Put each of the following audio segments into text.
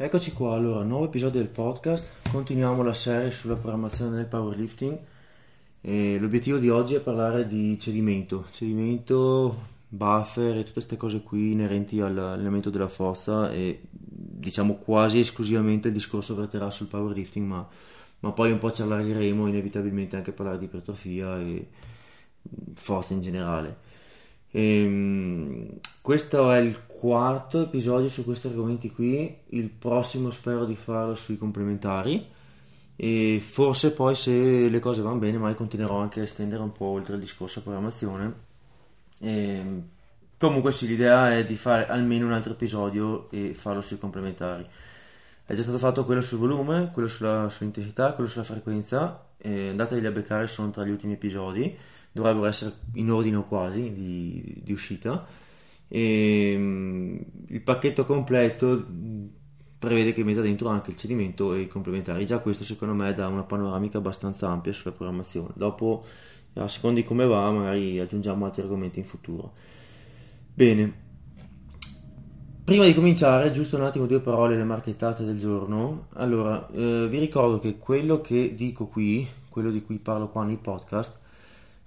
Eccoci qua, allora, nuovo episodio del podcast, continuiamo la serie sulla programmazione del powerlifting e l'obiettivo di oggi è parlare di cedimento, cedimento, buffer e tutte queste cose qui inerenti all'allenamento della forza e diciamo quasi esclusivamente il discorso verterà sul powerlifting ma, ma poi un po' ci allargheremo inevitabilmente anche a parlare di ipertrofia e forza in generale. Ehm, questo è il quarto episodio su questi argomenti qui, il prossimo spero di farlo sui complementari e forse poi se le cose vanno bene mai continuerò anche a estendere un po' oltre il discorso programmazione. E, comunque sì, l'idea è di fare almeno un altro episodio e farlo sui complementari. È già stato fatto quello sul volume, quello sulla, sull'intensità, quello sulla frequenza, e andateli a beccare, sono tra gli ultimi episodi, dovrebbero essere in ordine quasi di, di uscita e ehm, il pacchetto completo prevede che metta dentro anche il cedimento e i complementari. Già questo secondo me dà una panoramica abbastanza ampia sulla programmazione. Dopo, a seconda di come va, magari aggiungiamo altri argomenti in futuro. Bene. Prima di cominciare, giusto un attimo due parole le marchettate del giorno. Allora, eh, vi ricordo che quello che dico qui, quello di cui parlo qua nei podcast,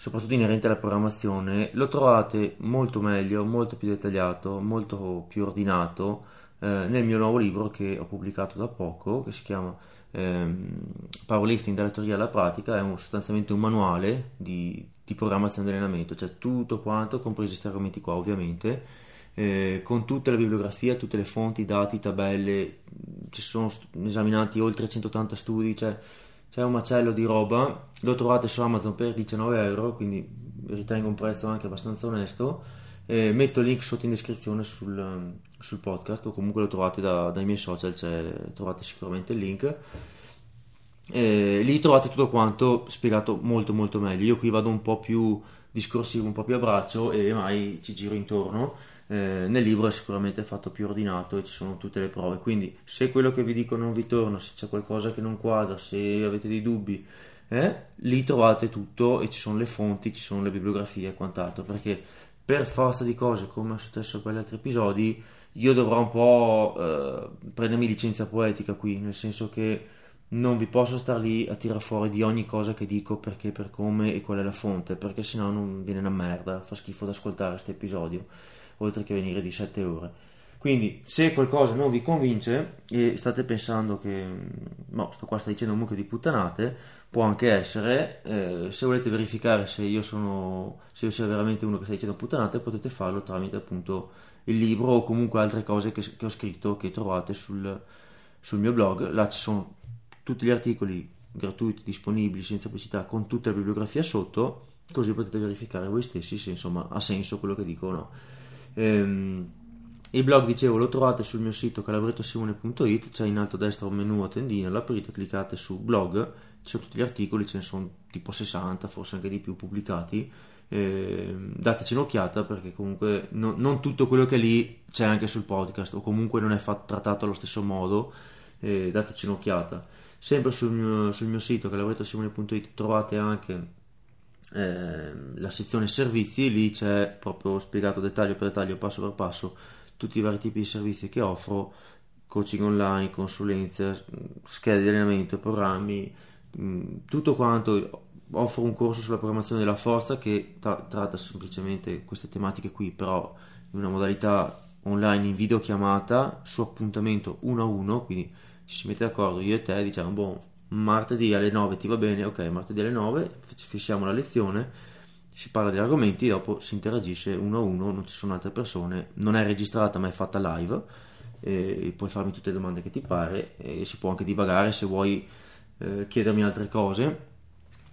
soprattutto inerente alla programmazione, lo trovate molto meglio, molto più dettagliato, molto più ordinato eh, nel mio nuovo libro che ho pubblicato da poco, che si chiama ehm, Powerlifting dalla teoria alla pratica, è un, sostanzialmente un manuale di, di programmazione di allenamento, cioè tutto quanto, compresi questi argomenti qua ovviamente, eh, con tutta la bibliografia, tutte le fonti, dati, tabelle, ci sono esaminati oltre 180 studi, cioè c'è un macello di roba, lo trovate su Amazon per 19 euro, quindi ritengo un prezzo anche abbastanza onesto. Eh, metto il link sotto in descrizione sul, sul podcast o comunque lo trovate da, dai miei social, trovate sicuramente il link. Eh, lì trovate tutto quanto spiegato molto molto meglio. Io qui vado un po' più discorsivo, un po' più a braccio e mai ci giro intorno eh, nel libro è sicuramente fatto più ordinato e ci sono tutte le prove. Quindi, se quello che vi dico non vi torna, se c'è qualcosa che non quadra, se avete dei dubbi, eh, lì trovate tutto e ci sono le fonti, ci sono le bibliografie e quant'altro. Perché per forza di cose, come è successo per gli altri episodi, io dovrò un po' eh, prendermi licenza poetica qui, nel senso che non vi posso stare lì a tirare fuori di ogni cosa che dico perché, per come e qual è la fonte, perché sennò non viene una merda, fa schifo da ascoltare questo episodio oltre che venire di 7 ore. Quindi se qualcosa non vi convince e state pensando che mm, no, sto qua sta dicendo un mucchio di puttanate, può anche essere, eh, se volete verificare se io sono se io sia veramente uno che sta dicendo puttanate, potete farlo tramite appunto il libro o comunque altre cose che, che ho scritto che trovate sul, sul mio blog. Là ci sono tutti gli articoli gratuiti disponibili senza pubblicità con tutta la bibliografia sotto, così potete verificare voi stessi se insomma ha senso quello che dico o no. Ehm, il blog, dicevo, lo trovate sul mio sito calabrettosimone.it, c'è in alto a destra un menu a tendina, l'aprite, cliccate su blog, ci sono tutti gli articoli, ce ne sono tipo 60, forse anche di più pubblicati. Eh, dateci un'occhiata perché comunque no, non tutto quello che è lì c'è anche sul podcast o comunque non è fatto, trattato allo stesso modo. Eh, dateci un'occhiata. Sempre sul mio, sul mio sito calabrettosimone.it trovate anche eh, la sezione servizi, lì c'è proprio spiegato dettaglio per dettaglio, passo per passo, tutti i vari tipi di servizi che offro, coaching online, consulenze, schede di allenamento, programmi, mh, mm, tutto quanto. Offro un corso sulla programmazione della forza che tra- tratta semplicemente queste tematiche qui, però in una modalità online in videochiamata su appuntamento uno a uno, quindi ci si mette d'accordo io e te, diciamo, boh, martedì alle 9 ti va bene, ok, martedì alle 9 fissiamo la lezione, si parla degli argomenti, dopo si interagisce uno a uno, non ci sono altre persone, non è registrata ma è fatta live, e puoi farmi tutte le domande che ti pare e si può anche divagare se vuoi eh, chiedermi altre cose.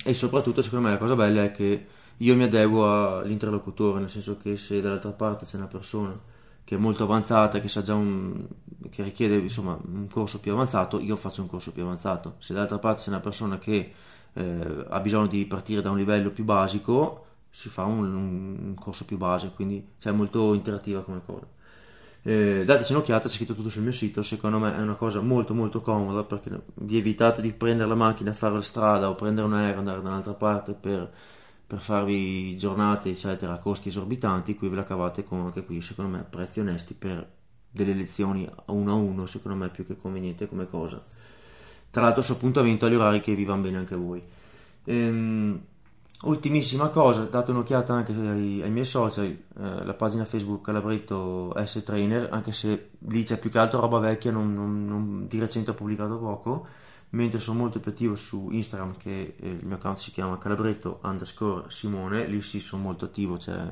E soprattutto secondo me la cosa bella è che io mi adeguo all'interlocutore, nel senso che se dall'altra parte c'è una persona che è molto avanzata, che un, che richiede insomma un corso più avanzato, io faccio un corso più avanzato. Se dall'altra parte c'è una persona che eh, ha bisogno di partire da un livello più basico, si fa un, un corso più base, quindi cioè, è molto interattiva come cosa. Eh, dateci un'occhiata, c'è scritto tutto sul mio sito, secondo me è una cosa molto molto comoda perché vi evitate di prendere la macchina, fare la strada o prendere un aereo, andare da un'altra parte per per farvi giornate eccetera a costi esorbitanti qui ve la cavate con anche qui secondo me prezzi onesti per delle lezioni uno a uno, secondo me è più che conveniente come cosa. Tra l'altro su appuntamento agli orari che vi vanno bene anche a voi. Ehm, ultimissima cosa, date un'occhiata anche ai, ai miei social, eh, la pagina Facebook Calabretto S Trainer, anche se lì c'è più che altro roba vecchia, non, non, non, di recente ho pubblicato poco, mentre sono molto più attivo su Instagram, che eh, il mio account si chiama Calabretto underscore Simone, lì sì sono molto attivo, c'è,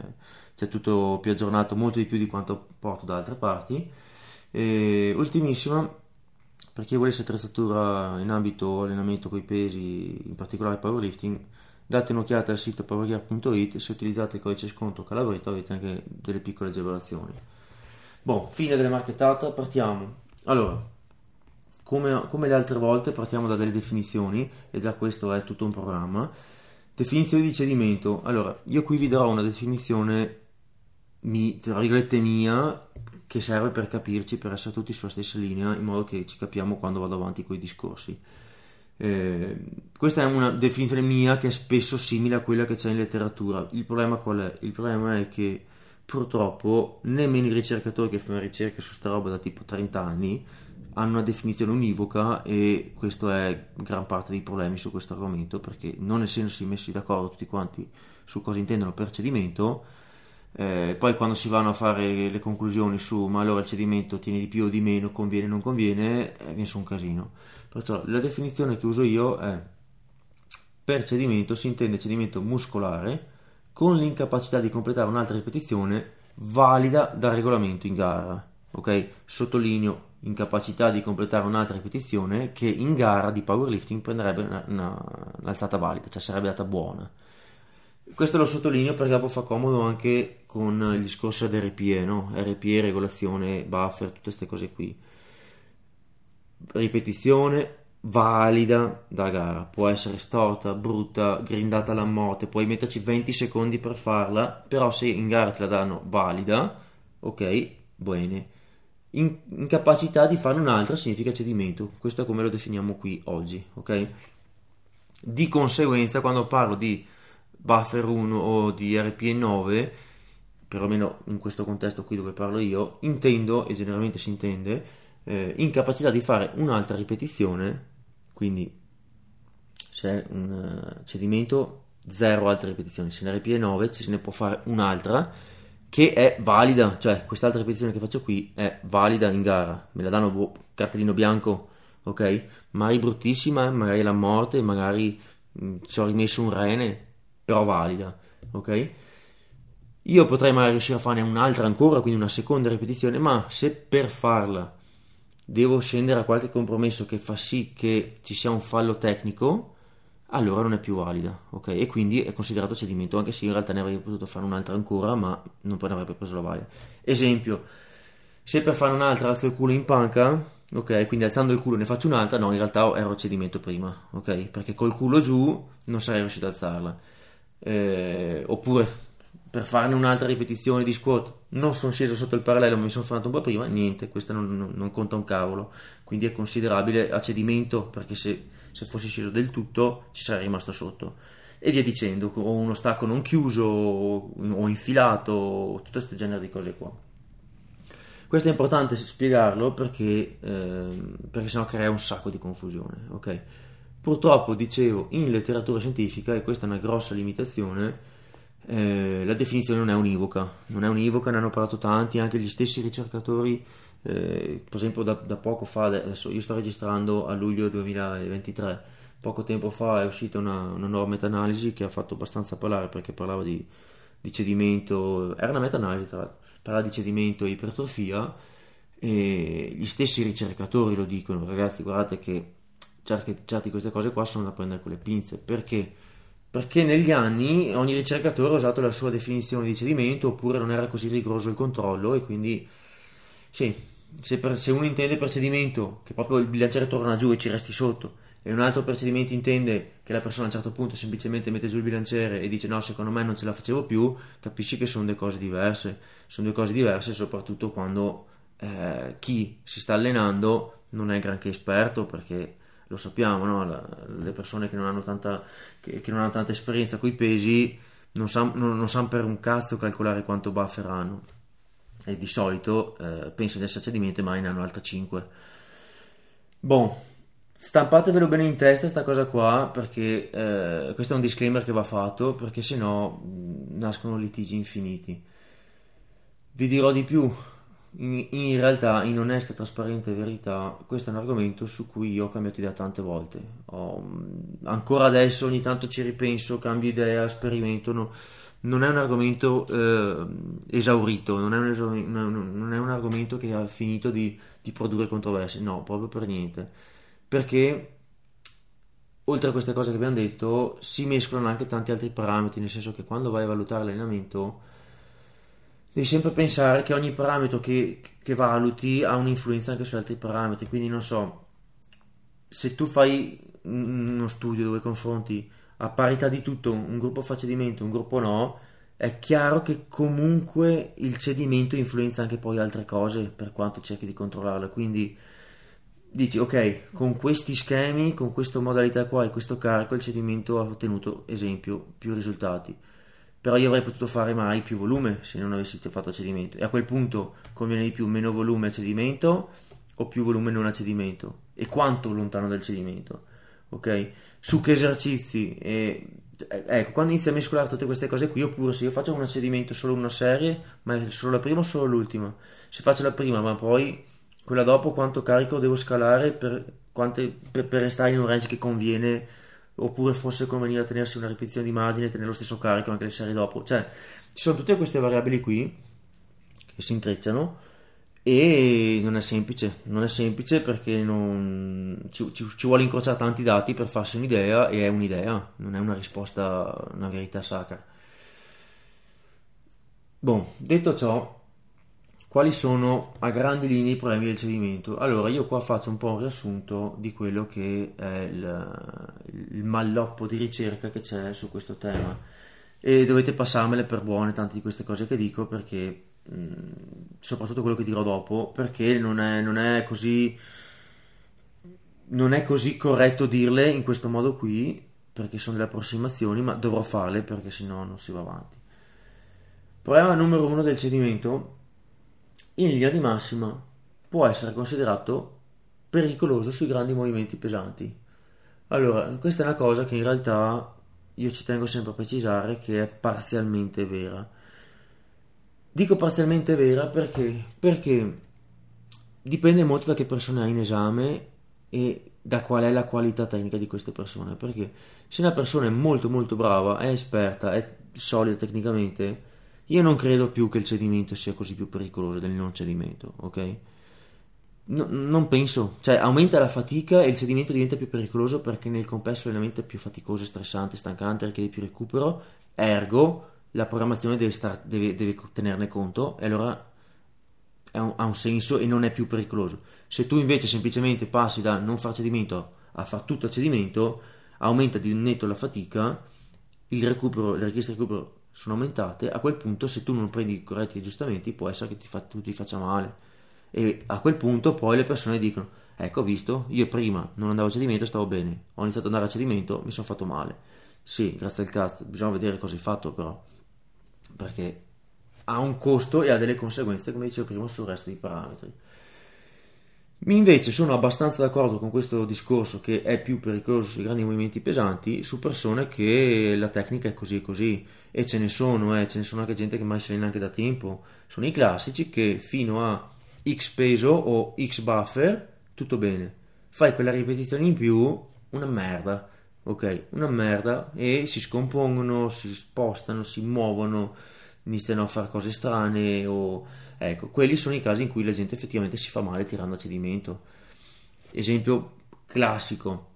c'è tutto più aggiornato, molto di più di quanto porto da altre parti. E, ultimissima, per chi volesse attrezzatura in ambito allenamento con i pesi, in particolare powerlifting, date un'occhiata al sito powergear.it, se utilizzate il codice sconto Calabretto avete anche delle piccole agevolazioni. Boh, fine delle marchettate, partiamo. Allora, come, come, le altre volte partiamo da delle definizioni, e già questo è tutto un programma. Definizione di cedimento. Allora, io qui vi darò una definizione, mi, tra virgolette mia, che serve per capirci, per essere tutti sulla stessa linea, in modo che ci capiamo quando vado avanti con i discorsi. Eh, questa è una definizione mia che è spesso simile a quella che c'è in letteratura. Il problema qual è? Il problema è che purtroppo nemmeno i ricercatori che fanno ricerche su sta roba da tipo 30 anni hanno una definizione univoca e questo è gran parte dei problemi su questo argomento perché non essendosi messi d'accordo tutti quanti su cosa intendono per cedimento eh, poi quando si vanno a fare le conclusioni su ma allora il cedimento tiene di più o di meno, conviene o non conviene, eh, viene su un casino. Perciò la definizione che uso io è per cedimento si intende cedimento muscolare con l'incapacità di completare un'altra ripetizione valida dal regolamento in gara. Ok? Sottolineo incapacità di completare un'altra ripetizione che in gara di powerlifting prenderebbe una, una, un'alzata valida, cioè sarebbe data buona. Questo lo sottolineo perché dopo fa comodo anche con il discorso di RPE, no? RPE, regolazione, buffer, tutte queste cose qui. Ripetizione valida da gara, può essere storta, brutta, grindata alla morte, puoi metterci 20 secondi per farla, però se in gara te la danno valida, ok, bene. In- incapacità di fare un'altra significa cedimento, questo è come lo definiamo qui oggi, ok? Di conseguenza, quando parlo di buffer 1 o di RPE9, perlomeno in questo contesto qui dove parlo io, intendo, e generalmente si intende, eh, incapacità di fare un'altra ripetizione, quindi se è un uh, cedimento, zero altre ripetizioni, se ne RPE 9 se ne può fare un'altra che è valida, cioè quest'altra ripetizione che faccio qui è valida in gara, me la danno boh, cartellino bianco, ok? Magari bruttissima, magari la morte, magari mm, ci ho rimesso un rene, però valida, ok? Io potrei magari riuscire a farne un'altra ancora, quindi una seconda ripetizione, ma se per farla devo scendere a qualche compromesso che fa sì che ci sia un fallo tecnico, allora non è più valida, ok? E quindi è considerato cedimento, anche se in realtà ne avrei potuto fare un'altra ancora, ma non ne avrebbe preso la valida. Esempio, se per fare un'altra alzo il culo in panca, ok? Quindi alzando il culo ne faccio un'altra, no, in realtà ero cedimento prima, ok? Perché col culo giù non sarei riuscito ad alzarla eh, oppure per farne un'altra ripetizione di squat non sono sceso sotto il parallelo mi sono fermato un po' prima niente questo non, non, non, conta un cavolo quindi è considerabile a cedimento perché se, se fossi sceso del tutto ci sarei rimasto sotto. E via dicendo o uno stacco non chiuso o infilato tutto questo genere di cose qua. Questo è importante spiegarlo perché, eh, perché sennò crea un sacco di confusione ok? Purtroppo, dicevo, in letteratura scientifica, e questa è una grossa limitazione, eh, la definizione non è univoca, non è univoca, ne hanno parlato tanti, anche gli stessi ricercatori, eh, per esempio da, da, poco fa, adesso io sto registrando a luglio 2023, poco tempo fa è uscita una, una nuova meta-analisi che ha fatto abbastanza parlare perché parlava di, di cedimento, era una meta-analisi tra l'altro, parlava di cedimento e ipertrofia, e gli stessi ricercatori lo dicono, ragazzi guardate che certe, certe queste cose qua sono da prendere con le pinze. Perché? Perché negli anni ogni ricercatore ha usato la sua definizione di cedimento oppure non era così rigoroso il controllo e quindi sì, se, per, se uno intende per cedimento che proprio il bilanciere torna giù e ci resti sotto e un altro procedimento intende che la persona a un certo punto semplicemente mette giù il bilanciere e dice no secondo me non ce la facevo più capisci che sono due cose diverse sono due cose diverse soprattutto quando eh, chi si sta allenando non è granché esperto perché lo sappiamo, no? La, le persone che non hanno tanta, che, che non hanno tanta esperienza con i pesi non sanno san per un cazzo calcolare quanto buffer hanno. E di solito eh, pensano di essere cedimento e mai ne hanno altre 5. Bon, stampatevelo bene in testa sta cosa qua perché eh, questo è un disclaimer che va fatto perché sennò mh, nascono litigi infiniti. Vi dirò di più, in, in, realtà, in onesta e trasparente verità, questo è un argomento su cui io ho cambiato idea tante volte. Ho, ancora adesso ogni tanto ci ripenso, cambio idea, sperimento. No, non è un argomento eh, esaurito, non è un, non è un, argomento che ha finito di, di produrre controversie, no, proprio per niente. Perché oltre a queste cose che abbiamo detto, si mescolano anche tanti altri parametri, nel senso che quando vai a valutare l'allenamento devi sempre pensare che ogni parametro che, che valuti ha un'influenza anche su altri parametri, quindi non so, se tu fai uno studio dove confronti a parità di tutto un gruppo fa cedimento, un gruppo no, è chiaro che comunque il cedimento influenza anche poi altre cose per quanto cerchi di controllarlo, quindi dici ok, con questi schemi, con questa modalità qua e questo carico il cedimento ha ottenuto, esempio, più risultati. Però io avrei potuto fare mai più volume se non avessi fatto cedimento. E a quel punto conviene di più meno volume a cedimento o più volume non a cedimento? E quanto lontano dal cedimento ok? Su che esercizi e, ecco quando inizia a mescolare tutte queste cose qui oppure se io faccio un cedimento solo una serie ma solo la prima o solo l'ultima? Se faccio la prima ma poi quella dopo quanto carico devo scalare per, quante, per, per restare in un range che conviene? Oppure forse conveniva tenersi una ripetizione di margine e tenere lo stesso carico anche le serie dopo. Cioè, ci sono tutte queste variabili qui che si intrecciano e non è semplice, non è semplice perché non, ci, ci, ci, vuole incrociare tanti dati per farsi un'idea e è un'idea, non è una risposta, una verità sacra. Bon, detto ciò, quali sono a grandi linee i problemi del cedimento? Allora, io qua faccio un po' un riassunto di quello che è il, il malloppo di ricerca che c'è su questo tema e dovete passarmele per buone tante di queste cose che dico perché soprattutto quello che dirò dopo perché non è, non è così non è così corretto dirle in questo modo qui perché sono delle approssimazioni ma dovrò farle perché sennò non si va avanti problema numero uno del cedimento in linea di massima può essere considerato pericoloso sui grandi movimenti pesanti. Allora, questa è una cosa che in realtà io ci tengo sempre a precisare che è parzialmente vera. Dico parzialmente vera perché? Perché dipende molto da che persone hai in esame e da qual è la qualità tecnica di queste persone. Perché se una persona è molto molto brava, è esperta, è solida tecnicamente, io non credo più che il cedimento sia così più pericoloso del non cedimento, ok? No, non penso, cioè aumenta la fatica e il cedimento diventa più pericoloso perché nel complesso l'allenamento è più faticoso, stressante, stancante, richiede più recupero, ergo la programmazione deve, star, deve, deve tenerne conto e allora un, ha un senso e non è più pericoloso. Se tu invece semplicemente passi da non far cedimento a far tutto a cedimento, aumenta di netto la fatica, il recupero, le richieste di recupero sono aumentate, a quel punto se tu non prendi i corretti aggiustamenti può essere che ti, fa, tu ti faccia male. E a quel punto poi le persone dicono, ecco visto, io prima non andavo a cedimento stavo bene, ho iniziato ad andare a cedimento, mi sono fatto male. Sì, grazie al cast, bisogna vedere cosa hai fatto però, perché ha un costo e ha delle conseguenze, come dicevo prima, sul resto dei parametri. Invece sono abbastanza d'accordo con questo discorso che è più pericoloso sui grandi movimenti pesanti su persone che la tecnica è così e così e ce ne sono, eh, ce ne sono anche gente che mai si allena anche da tempo. Sono i classici che fino a X peso o X buffer tutto bene. Fai quella ripetizione in più, una merda. Ok, una merda e si scompongono, si spostano, si muovono, iniziano a fare cose strane o Ecco, quelli sono i casi in cui la gente effettivamente si fa male tirando a cedimento. Esempio classico,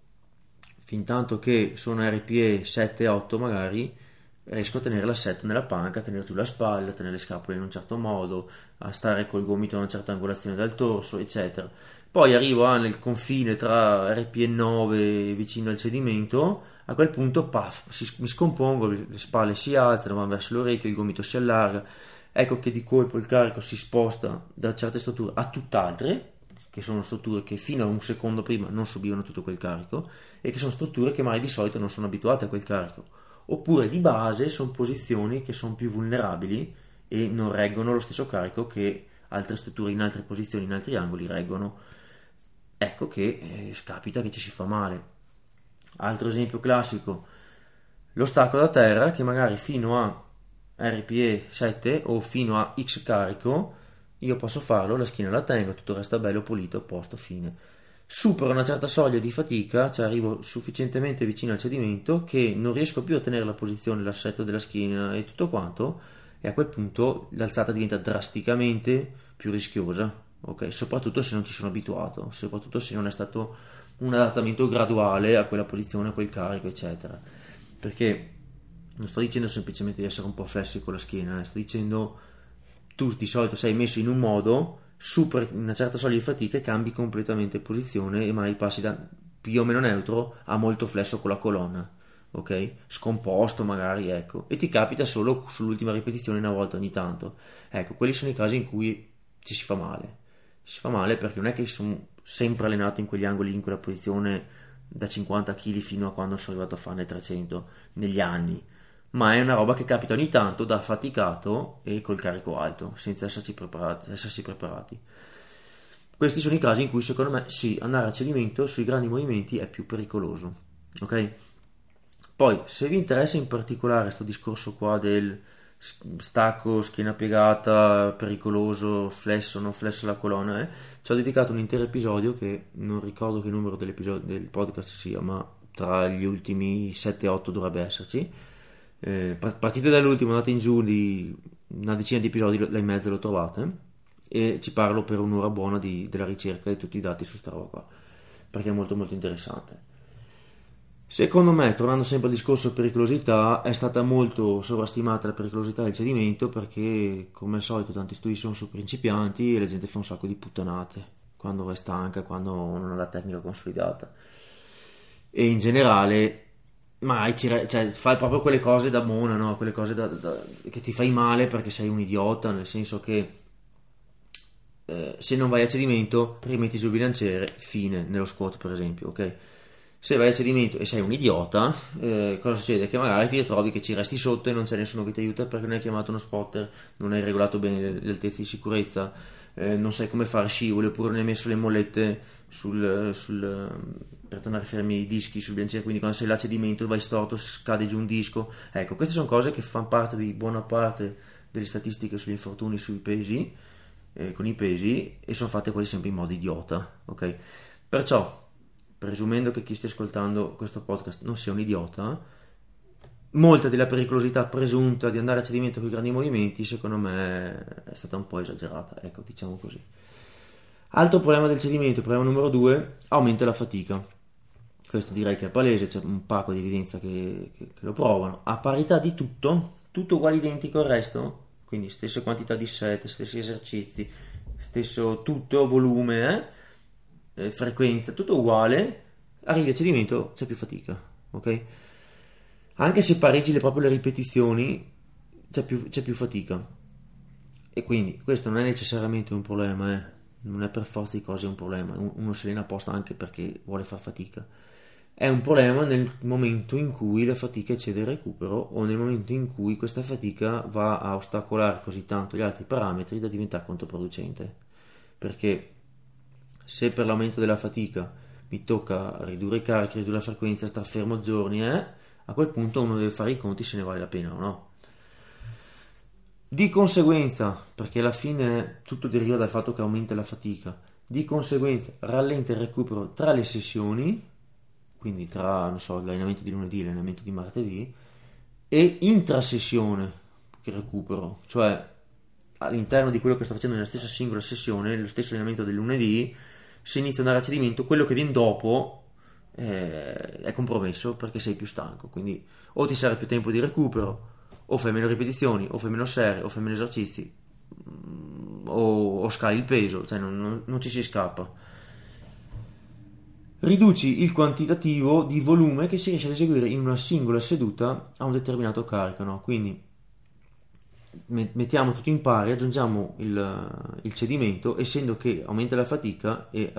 fin tanto che sono RPE 7-8 magari, riesco a tenere l'assetto nella panca, a tenere giù la spalla, a tenere le scapole in un certo modo, a stare col gomito a una certa angolazione dal torso, eccetera. Poi arrivo ah, nel confine tra RPE 9 vicino al cedimento, a quel punto paf, si, mi scompongo, le spalle si alzano, vanno verso l'orecchio, il gomito si allarga, ecco che di colpo il carico si sposta da certe strutture a tutt'altre, che sono strutture che fino a un secondo prima non subivano tutto quel carico e che sono strutture che mai di solito non sono abituate a quel carico. Oppure di base sono posizioni che sono più vulnerabili e non reggono lo stesso carico che altre strutture in altre posizioni, in altri angoli reggono. Ecco che eh, capita che ci si fa male. Altro esempio classico, lo stacco da terra che magari fino a RPE 7 o fino a X carico io posso farlo, la schiena la tengo, tutto resta bello pulito, a posto, fine. Supero una certa soglia di fatica, cioè arrivo sufficientemente vicino al cedimento che non riesco più a tenere la posizione, l'assetto della schiena e tutto quanto, e a quel punto l'alzata diventa drasticamente più rischiosa, ok? Soprattutto se non ci sono abituato, soprattutto se non è stato un adattamento graduale a quella posizione, a quel carico, eccetera. Perché non sto dicendo semplicemente di essere un po' flessi con la schiena, eh, sto dicendo tu di solito sei messo in un modo, superi una certa soglia di fatica e cambi completamente posizione e magari passi da più o meno neutro a molto flesso con la colonna, ok? Scomposto magari, ecco, e ti capita solo sull'ultima ripetizione una volta ogni tanto. Ecco, quelli sono i casi in cui ci si fa male. Si fa male perché non è che sono sempre allenato in quegli angoli, in quella posizione da 50 kg fino a quando sono arrivato a farne 300 negli anni ma è una roba che capita ogni tanto da faticato e col carico alto, senza esserci preparati. Essersi preparati. Questi sono i casi in cui secondo me sì, andare a cedimento sui grandi movimenti è più pericoloso. Ok? Poi, se vi interessa in particolare questo discorso qua del stacco, schiena piegata, pericoloso, flesso, non flesso la colonna, eh, ci ho dedicato un intero episodio che non ricordo che numero del podcast sia, ma tra gli ultimi 7-8 dovrebbe esserci. Eh, partite dall'ultimo, andate in giù di una decina di episodi, là in mezzo lo trovate. E ci parlo per un'ora buona di, della ricerca di tutti i dati su sta roba qua perché è molto molto interessante. Secondo me, tornando sempre al discorso pericolosità, è stata molto sovrastimata la pericolosità del cedimento perché, come al solito, tanti studi sono su principianti e la gente fa un sacco di puttanate quando è stanca, quando non ha la tecnica consolidata. E in generale mai ci, cioè, fai proprio quelle cose da mona, no? quelle cose da, da, che ti fai male perché sei un idiota, nel senso che eh, se non vai a cedimento rimetti sul bilanciere, fine, nello squat per esempio, ok? Se vai a cedimento e sei un idiota, eh, cosa succede? Che magari ti ritrovi che ci resti sotto e non c'è nessuno che ti aiuta perché non hai chiamato uno spotter, non hai regolato bene le, le altezze di sicurezza, eh, non sai come fare scivoli oppure non hai messo le mollette sul, sul per tornare fermi i dischi sul bilanciere, quindi quando sei là cedimento vai storto, scade giù un disco. Ecco, queste sono cose che fanno parte di buona parte delle statistiche sugli infortuni, sui pesi, eh, con i pesi, e sono fatte quasi sempre in modo idiota, ok? Perciò, presumendo che chi stia ascoltando questo podcast non sia un idiota, molta della pericolosità presunta di andare a cedimento con i grandi movimenti, secondo me, è stata un po' esagerata, ecco, diciamo così. Altro problema del cedimento, problema numero due, aumenta la fatica. Questo direi che è palese, c'è un pacco di evidenza che, che, che, lo provano, a parità di tutto, tutto uguale identico al resto, quindi stesse quantità di set, stessi esercizi, stesso tutto, volume, eh, eh, frequenza, tutto uguale, arrivi a cedimento, c'è più fatica, ok? Anche se pareggi le, proprio le ripetizioni, c'è più, c'è più fatica. E quindi questo non è necessariamente un problema, eh? non è per forza di cose un problema, uno se l'è apposta anche perché vuole far fatica è un problema nel momento in cui la fatica eccede il recupero o nel momento in cui questa fatica va a ostacolare così tanto gli altri parametri da diventare controproducente. Perché se per l'aumento della fatica mi tocca ridurre i carichi, ridurre la frequenza, star fermo giorni, eh, a quel punto uno deve fare i conti se ne vale la pena o no. Di conseguenza, perché alla fine tutto deriva dal fatto che aumenta la fatica, di conseguenza rallenta il recupero tra le sessioni, quindi tra so, l'allenamento di lunedì e l'allenamento di martedì, e intrasessione che recupero, cioè all'interno di quello che sto facendo nella stessa singola sessione, lo stesso allenamento del lunedì, se inizia ad andare a cedimento, quello che viene dopo eh, è compromesso perché sei più stanco, quindi o ti serve più tempo di recupero, o fai meno ripetizioni, o fai meno serie, o fai meno esercizi, mm, o, o scali il peso, cioè non, non, non ci si scappa riduci il quantitativo di volume che si riesce ad eseguire in una singola seduta a un determinato carico. No? Quindi mettiamo tutto in pari, aggiungiamo il, il, cedimento, essendo che aumenta la fatica e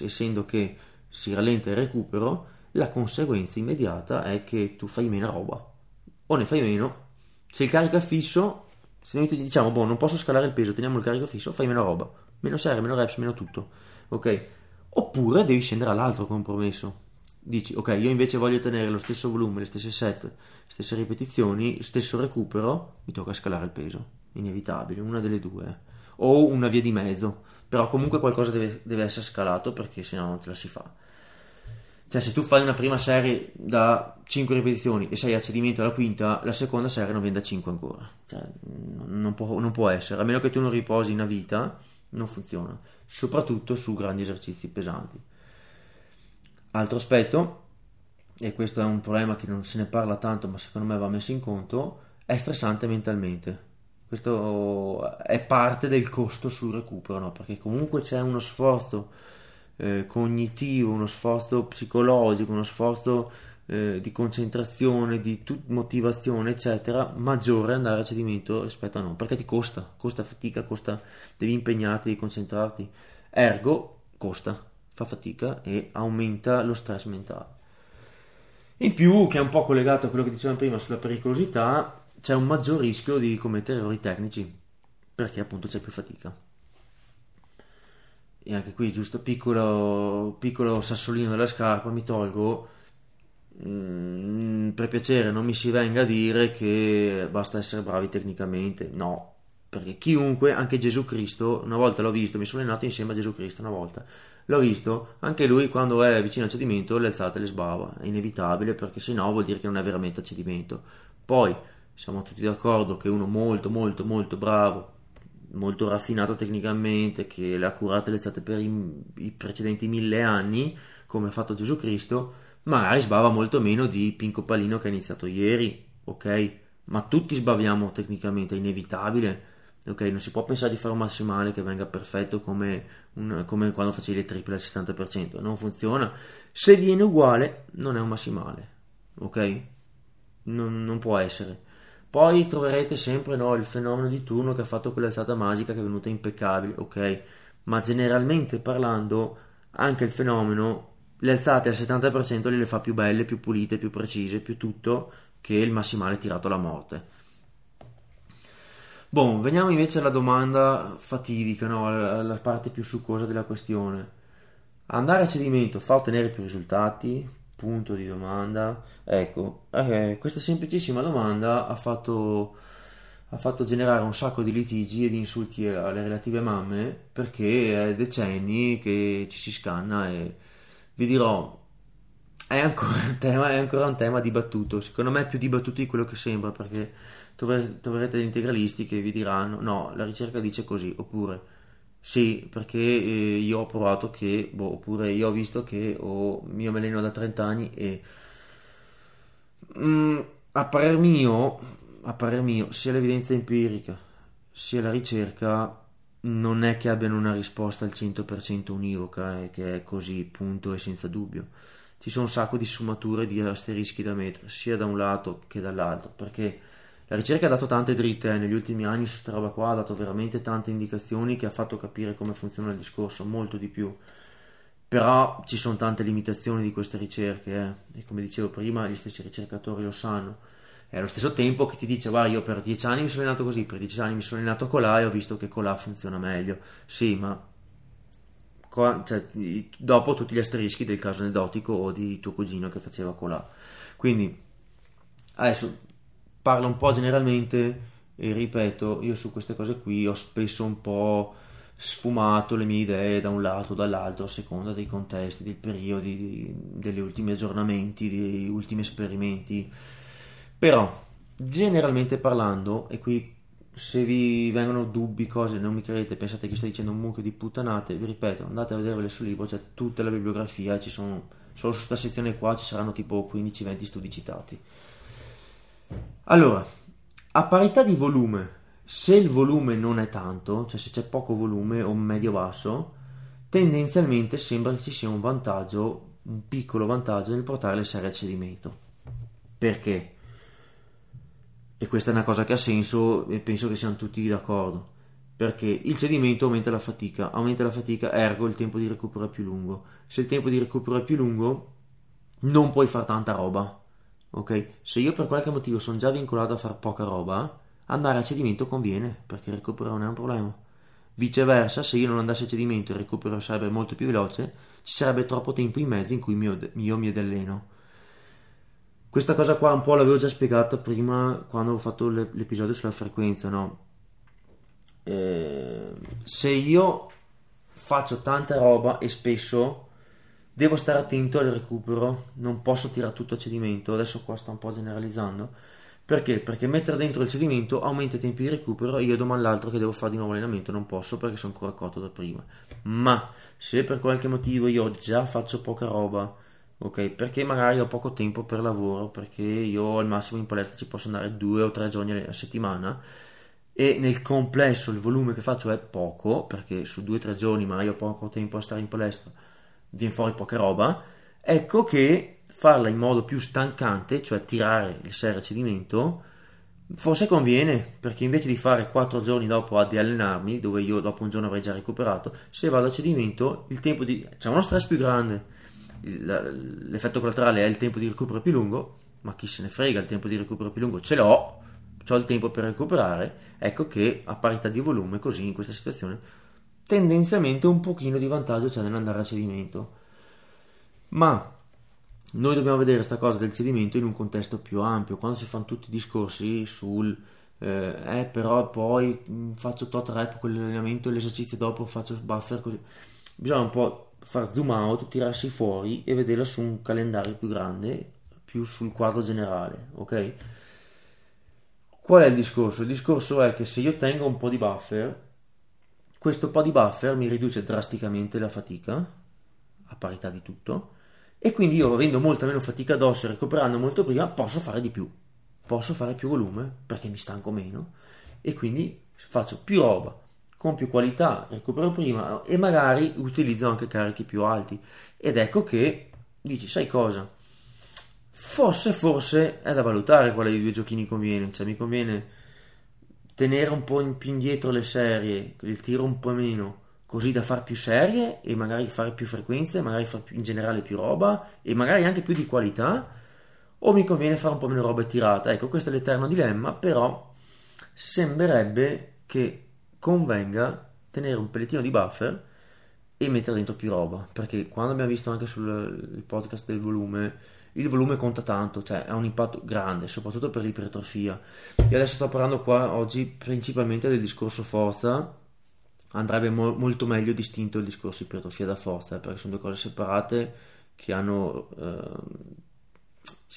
essendo che si rallenta il recupero, la conseguenza immediata è che tu fai meno roba o ne fai meno. Se il carico è fisso, Se noi ti diciamo, boh, non posso scalare il peso, teniamo il carico fisso, fai meno roba, meno serie, meno reps, meno tutto, ok? Oppure devi scendere all'altro compromesso. Dici, ok, io invece voglio tenere lo stesso volume, le stesse set, le stesse ripetizioni, stesso recupero, mi tocca scalare il peso, inevitabile, una delle due. O una via di mezzo, però comunque qualcosa deve, deve essere scalato perché sennò non te la si fa. Cioè, se tu fai una prima serie da 5 ripetizioni e sei a cedimento alla quinta, la seconda serie non viene da 5 ancora. Cioè, non, può, non può essere, a meno che tu non riposi una vita, non funziona, soprattutto su grandi esercizi pesanti. Altro aspetto, e questo è un problema che non se ne parla tanto, ma secondo me va messo in conto, è stressante mentalmente. Questo è parte del costo sul recupero, no? perché comunque c'è uno sforzo eh, cognitivo, uno sforzo psicologico, uno sforzo eh, di concentrazione, di tut- motivazione, eccetera, maggiore andare a cedimento rispetto a no, perché ti costa, costa fatica, costa, devi impegnarti, devi concentrarti, ergo costa, fa fatica e aumenta lo stress mentale. In più, che è un po' collegato a quello che dicevamo prima sulla pericolosità, c'è un maggior rischio di commettere errori tecnici, perché appunto c'è più fatica. E anche qui giusto piccolo, piccolo sassolino della scarpa mi tolgo mm, per piacere non mi si venga a dire che basta essere bravi tecnicamente no. Perché chiunque anche Gesù Cristo una volta l'ho visto mi sono allenato insieme a Gesù Cristo una volta l'ho visto anche lui quando è vicino al cedimento le alzate le sbava. È inevitabile perché se no vuol dire che non è veramente a cedimento. Poi siamo tutti d'accordo che uno molto molto molto bravo molto raffinato tecnicamente, che le ha curate le state per i, i, precedenti mille anni, come ha fatto Gesù Cristo, magari sbava molto meno di Pinco Palino che ha iniziato ieri, ok? Ma tutti sbaviamo tecnicamente, è inevitabile, ok? Non si può pensare di fare un massimale che venga perfetto come, un, come quando facevi le triple al 70%, non funziona. Se viene uguale, non è un massimale, ok? non, non può essere. Poi troverete sempre no, il fenomeno di turno che ha fatto quell'alzata magica che è venuta impeccabile, ok? Ma generalmente parlando, anche il fenomeno, le alzate al 70% le fa più belle, più pulite, più precise, più tutto, che il massimale tirato alla morte. Bon, veniamo invece alla domanda fatidica, no? alla parte più succosa della questione. Andare a cedimento fa ottenere più risultati? punto di domanda. Ecco, eh, questa semplicissima domanda ha fatto, ha fatto generare un sacco di litigi e di insulti alle relative mamme perché è decenni che ci si scanna e vi dirò, è ancora un tema, ancora un tema dibattuto, secondo me è più dibattuto di quello che sembra perché troverete degli integralisti che vi diranno no, la ricerca dice così, oppure sì, perché eh, io ho provato che, boh, oppure io ho visto che oh, io me alleno da 30 anni e mm, a parer mio, a parer mio, sia l'evidenza empirica sia la ricerca non è che abbiano una risposta al 100% univoca e eh, che è così, punto e senza dubbio. Ci sono un sacco di sfumature di asterischi da mettere, sia da un lato che dall'altro, perché la ricerca ha dato tante dritte eh, negli ultimi anni su questa roba qua, ha dato veramente tante indicazioni che ha fatto capire come funziona il discorso, molto di più. Però ci sono tante limitazioni di queste ricerche eh, e come dicevo prima gli stessi ricercatori lo sanno. E allo stesso tempo che ti dice, guarda, io per dieci anni mi sono allenato così, per dieci anni mi sono allenato colà e ho visto che colà funziona meglio. Sì, ma cioè, dopo tutti gli asterischi del caso aneddotico o di tuo cugino che faceva colà. Quindi adesso parlo un po' generalmente e ripeto, io su queste cose qui ho spesso un po' sfumato le mie idee da un lato o dall'altro a seconda dei contesti, dei periodi, degli ultimi aggiornamenti, degli ultimi esperimenti. Però, generalmente parlando, e qui se vi vengono dubbi, cose, non mi credete, pensate che sto dicendo un mucchio di puttanate, vi ripeto, andate a vedervele sul libro, c'è tutta la bibliografia, ci sono, solo su questa sezione qua ci saranno tipo 15-20 studi citati. Allora, a parità di volume, se il volume non è tanto, cioè se c'è poco volume o medio-basso, tendenzialmente sembra che ci sia un vantaggio, un piccolo vantaggio nel portare le serie a cedimento. Perché? E questa è una cosa che ha senso e penso che siamo tutti d'accordo. Perché il cedimento aumenta la fatica, aumenta la fatica, ergo il tempo di recupero è più lungo. Se il tempo di recupero è più lungo, non puoi fare tanta roba ok? Se io per qualche motivo sono già vincolato a fare poca roba, andare a cedimento conviene perché il recupero non è un problema. Viceversa, se io non andassi a cedimento il recupero sarebbe molto più veloce, ci sarebbe troppo tempo in mezzo in cui io mi alleno. Questa cosa qua un po' l'avevo già spiegata prima quando ho fatto l'episodio sulla frequenza, no? Eh, se io faccio tanta roba e spesso devo stare attento al recupero, non posso tirare tutto a cedimento, adesso qua sto un po' generalizzando, perché? Perché mettere dentro il cedimento aumenta i tempi di recupero e io domani l'altro che devo fare di nuovo allenamento non posso perché sono ancora cotto da prima. Ma se per qualche motivo io già faccio poca roba, ok, perché magari ho poco tempo per lavoro, perché io al massimo in palestra ci posso andare due o tre giorni a settimana e nel complesso il volume che faccio è poco, perché su due o tre giorni magari ho poco tempo a stare in palestra, viene fuori poca roba, ecco che farla in modo più stancante, cioè tirare il serie a cedimento, forse conviene, perché invece di fare 4 giorni dopo a allenarmi, dove io dopo un giorno avrei già recuperato, se vado a cedimento il tempo di... c'è uno stress più grande, l'effetto collaterale è il tempo di recupero più lungo, ma chi se ne frega, il tempo di recupero più lungo ce l'ho, ho il tempo per recuperare, ecco che a parità di volume, così in questa situazione, tendenzialmente un pochino di vantaggio c'è nell'andare a cedimento. Ma noi dobbiamo vedere questa cosa del cedimento in un contesto più ampio, quando si fanno tutti i discorsi sul eh, eh però poi mm, faccio tot rep quell'allenamento e l'esercizio dopo faccio buffer così. Bisogna un po' far zoom out, tirarsi fuori e vederla su un calendario più grande, più sul quadro generale, ok? Qual è il discorso? Il discorso è che se io tengo un po' di buffer, questo po' di buffer mi riduce drasticamente la fatica, a parità di tutto, e quindi io avendo molta meno fatica addosso e recuperando molto prima posso fare di più, posso fare più volume perché mi stanco meno e quindi faccio più roba con più qualità, recupero prima e magari utilizzo anche carichi più alti. Ed ecco che dici sai cosa? Forse, forse è da valutare quale dei due giochini conviene, cioè mi conviene tenere un po' in più indietro le serie, il tiro un po' meno così da fare più serie e magari fare più frequenze, magari fare più, in generale più roba e magari anche più di qualità, o mi conviene fare un po' meno roba tirata? Ecco, questo è l'eterno dilemma, però sembrerebbe che convenga tenere un pellettino di buffer e mettere dentro più roba, perché quando abbiamo visto anche sul podcast del volume, il volume conta tanto, cioè ha un impatto grande, soprattutto per l'ipertrofia. E adesso sto parlando qua oggi principalmente del discorso forza, andrebbe mo- molto meglio distinto il discorso ipertrofia da forza, eh, perché sono due cose separate che hanno eh,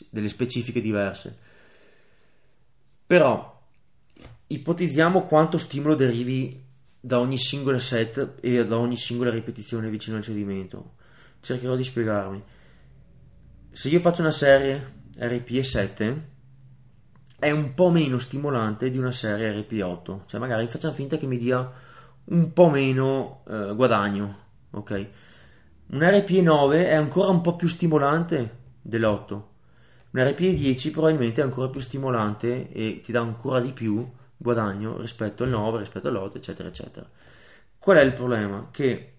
delle specifiche diverse. Però ipotizziamo quanto stimolo derivi da ogni singola set e da ogni singola ripetizione vicino al cedimento. Cercherò di spiegarmi. Se io faccio una serie RPE7 è un po' meno stimolante di una serie RP8, cioè magari facciamo finta che mi dia un po' meno eh, guadagno, ok? Un RPE 9 è ancora un po' più stimolante dell'8. Un RPE 10 probabilmente è ancora più stimolante e ti dà ancora di più guadagno rispetto al 9, rispetto all'8, eccetera, eccetera. Qual è il problema? Che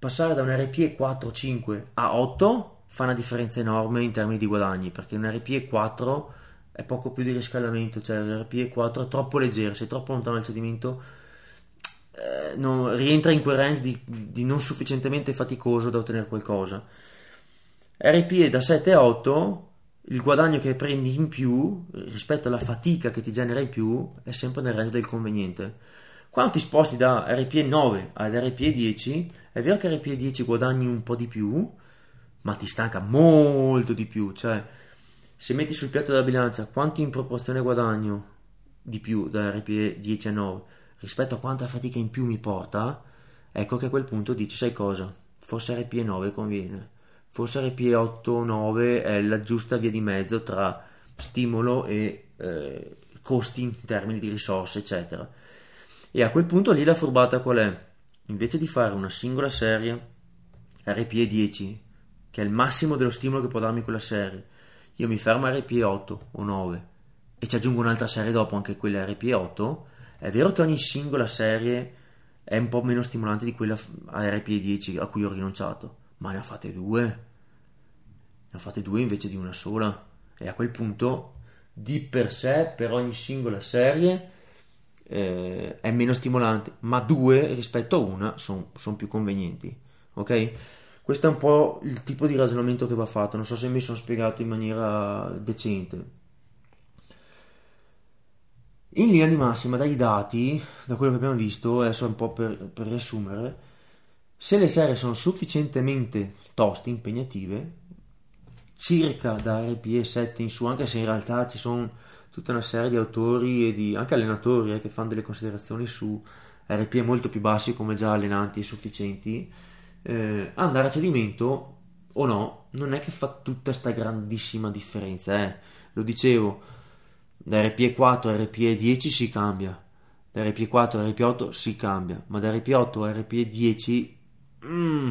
passare da un RPE 4-5 a 8 fa una differenza enorme in termini di guadagni, perché un RPE 4 è poco più di riscaldamento, cioè l'RPE 4 è troppo leggero, sei troppo lontano dal cedimento eh, non, rientra in quel range di, di, non sufficientemente faticoso da ottenere qualcosa. RPE da 7 a 8, il guadagno che prendi in più rispetto alla fatica che ti genera in più è sempre nel range del conveniente. Quando ti sposti da RPE 9 ad RPE 10, è vero che RPE 10 guadagni un po' di più, ma ti stanca molto di più. Cioè, se metti sul piatto della bilancia quanto in proporzione guadagno di più da RPE 10 a 9, rispetto a quanta fatica in più mi porta, ecco che a quel punto dici, sai cosa? Forse RPE 9 conviene, forse RPE 8 o 9 è la giusta via di mezzo tra stimolo e eh, costi in termini di risorse, eccetera. E a quel punto lì la furbata qual è? Invece di fare una singola serie RPE 10, che è il massimo dello stimolo che può darmi quella serie, io mi fermo a RPE 8 o 9 e ci aggiungo un'altra serie dopo, anche quella RPE 8, è vero che ogni singola serie è un po' meno stimolante di quella a RP10 a cui ho rinunciato, ma ne ha fatte due. Ne ha fatte due invece di una sola. E a quel punto di per sé per ogni singola serie eh, è meno stimolante, ma due rispetto a una sono son più convenienti. Ok? Questo è un po' il tipo di ragionamento che va fatto. Non so se mi sono spiegato in maniera decente. In linea di massima, dai dati, da quello che abbiamo visto, adesso un po' per, per riassumere, se le serie sono sufficientemente toste, impegnative, circa da RPE 7 in su, anche se in realtà ci sono tutta una serie di autori e di anche allenatori eh, che fanno delle considerazioni su RPE molto più bassi come già allenanti e sufficienti, eh, andare a cedimento o no, non è che fa tutta questa grandissima differenza. Eh. Lo dicevo, da RP4 a RP10 si cambia, da RP4 a RP8 si cambia, ma da RP8 a RP10 mm,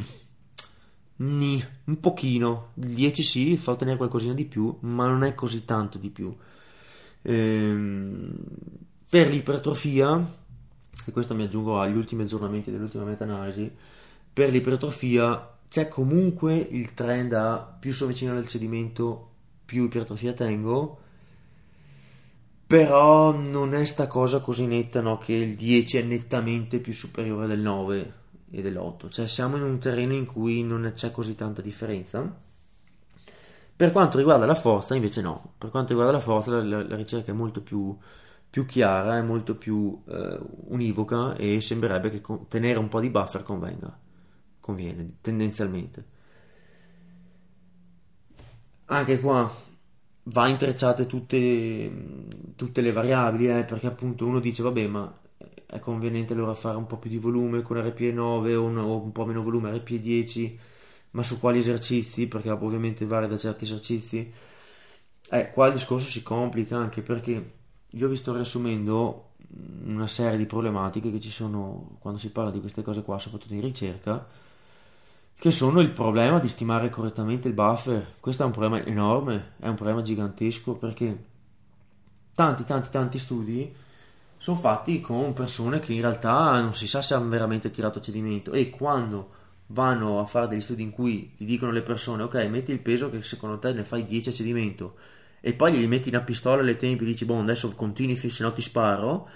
ni, un pochino, il 10 sì, fa ottenere qualcosina di più, ma non è così tanto di più. Ehm, per l'ipertrofia, e questo mi aggiungo agli ultimi aggiornamenti dell'ultima meta-analisi, per l'ipertrofia c'è comunque il trend a più sono vicino al cedimento, più ipertrofia tengo, però non è sta cosa così netta no, che il 10 è nettamente più superiore del 9 e dell'8, cioè siamo in un terreno in cui non c'è così tanta differenza. Per quanto riguarda la forza, invece no, per quanto riguarda la forza la, la, la ricerca è molto più, più, chiara, è molto più eh, univoca e sembrerebbe che con, tenere un po' di buffer convenga, conviene tendenzialmente. Anche qua va intrecciate tutte, tutte le variabili, eh, perché appunto uno dice vabbè ma è conveniente allora fare un po' più di volume con RPE9 o un, o un po' meno volume RPE10, ma su quali esercizi, perché ovviamente varia da certi esercizi. Eh, qua il discorso si complica anche perché io vi sto riassumendo una serie di problematiche che ci sono quando si parla di queste cose qua, soprattutto in ricerca, che sono il problema di stimare correttamente il buffer. Questo è un problema enorme, è un problema gigantesco perché tanti, tanti, tanti studi sono fatti con persone che in realtà non si sa se hanno veramente tirato cedimento e quando vanno a fare degli studi in cui gli dicono le persone ok metti il peso che secondo te ne fai 10 a cedimento e poi gli metti una pistola alle tempi e dici boh adesso continui se no ti sparo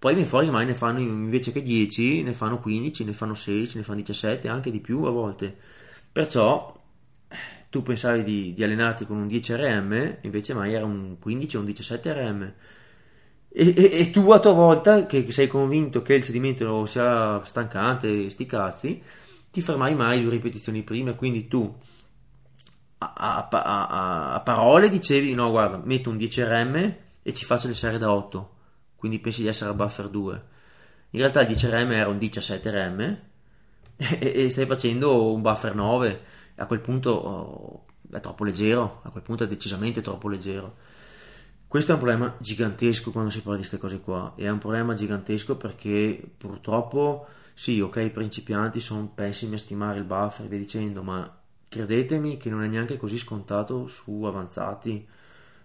poi viene fuori mai ne fanno invece che 10, ne fanno 15, ne fanno 16, ne fanno 17, anche di più a volte. Perciò tu pensavi di, di allenarti con un 10 RM, invece mai era un 15 o un 17 RM. E, e, e, tu a tua volta, che, sei convinto che il cedimento sia stancante, sti cazzi, ti fermai mai due ripetizioni prima, quindi tu a, a, a, a parole dicevi no guarda metto un 10 RM e ci faccio le serie da 8 quindi pensi di essere a buffer 2. In realtà il 10RM era un 17RM e, e stai facendo un buffer 9. A quel punto oh, è troppo leggero, a quel punto è decisamente troppo leggero. Questo è un problema gigantesco quando si parla di queste cose qua. E è un problema gigantesco perché purtroppo, sì, ok, i principianti sono pessimi a stimare il buffer e via dicendo, ma credetemi che non è neanche così scontato su avanzati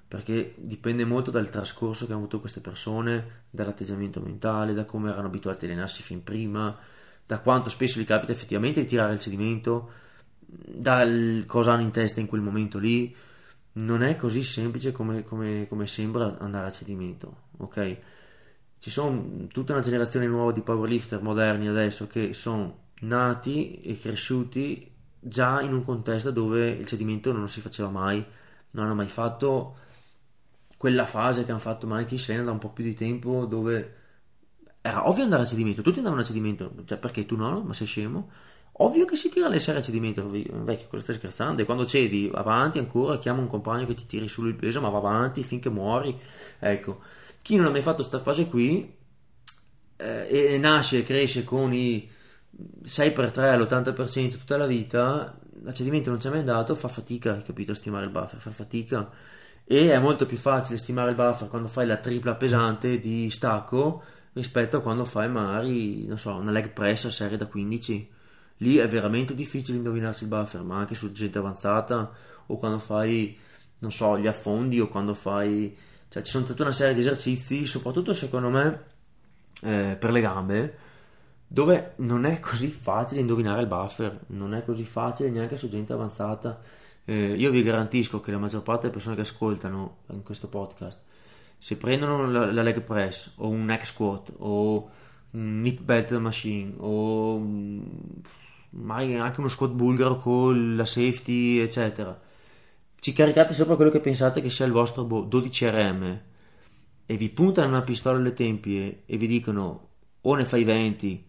perché dipende molto dal trascorso che hanno avuto queste persone, dall'atteggiamento mentale, da come erano abituati a allenarsi fin prima, da quanto spesso gli capita effettivamente di tirare il cedimento, da cosa hanno in testa in quel momento lì. Non è così semplice come, come, come sembra andare a cedimento, ok? Ci sono tutta una generazione nuova di powerlifter moderni adesso che sono nati e cresciuti già in un contesto dove il cedimento non si faceva mai, non hanno mai fatto quella fase che hanno fatto Mighty Sena da un po' più di tempo dove era ovvio andare a cedimento, tutti andavano a cedimento, cioè perché tu no? Ma sei scemo? Ovvio che si tira le serie a cedimento, vecchio, cosa stai scherzando? E quando cedi avanti ancora, chiama un compagno che ti tiri su il peso, ma va avanti finché muori. Ecco, chi non ha mai fatto questa fase qui eh, e nasce e cresce con i 6x3 all'80% tutta la vita, a cedimento non ci è mai andato, fa fatica, capito, a stimare il buffer, fa fatica e è molto più facile stimare il buffer quando fai la tripla pesante di stacco rispetto a quando fai magari, non so, una leg press a serie da 15. Lì è veramente difficile indovinarsi il buffer, ma anche su gente avanzata o quando fai, non so, gli affondi o quando fai... Cioè ci sono tutta una serie di esercizi, soprattutto secondo me eh, per le gambe, dove non è così facile indovinare il buffer, non è così facile neanche su gente avanzata. Eh, io vi garantisco che la maggior parte delle persone che ascoltano in questo podcast, se prendono la, la leg press o un neck squat o un hip belt machine o magari anche uno squat bulgaro con la safety, eccetera, ci caricate sopra quello che pensate che sia il vostro 12 boh, RM e vi puntano una pistola alle tempie e vi dicono o ne fai 20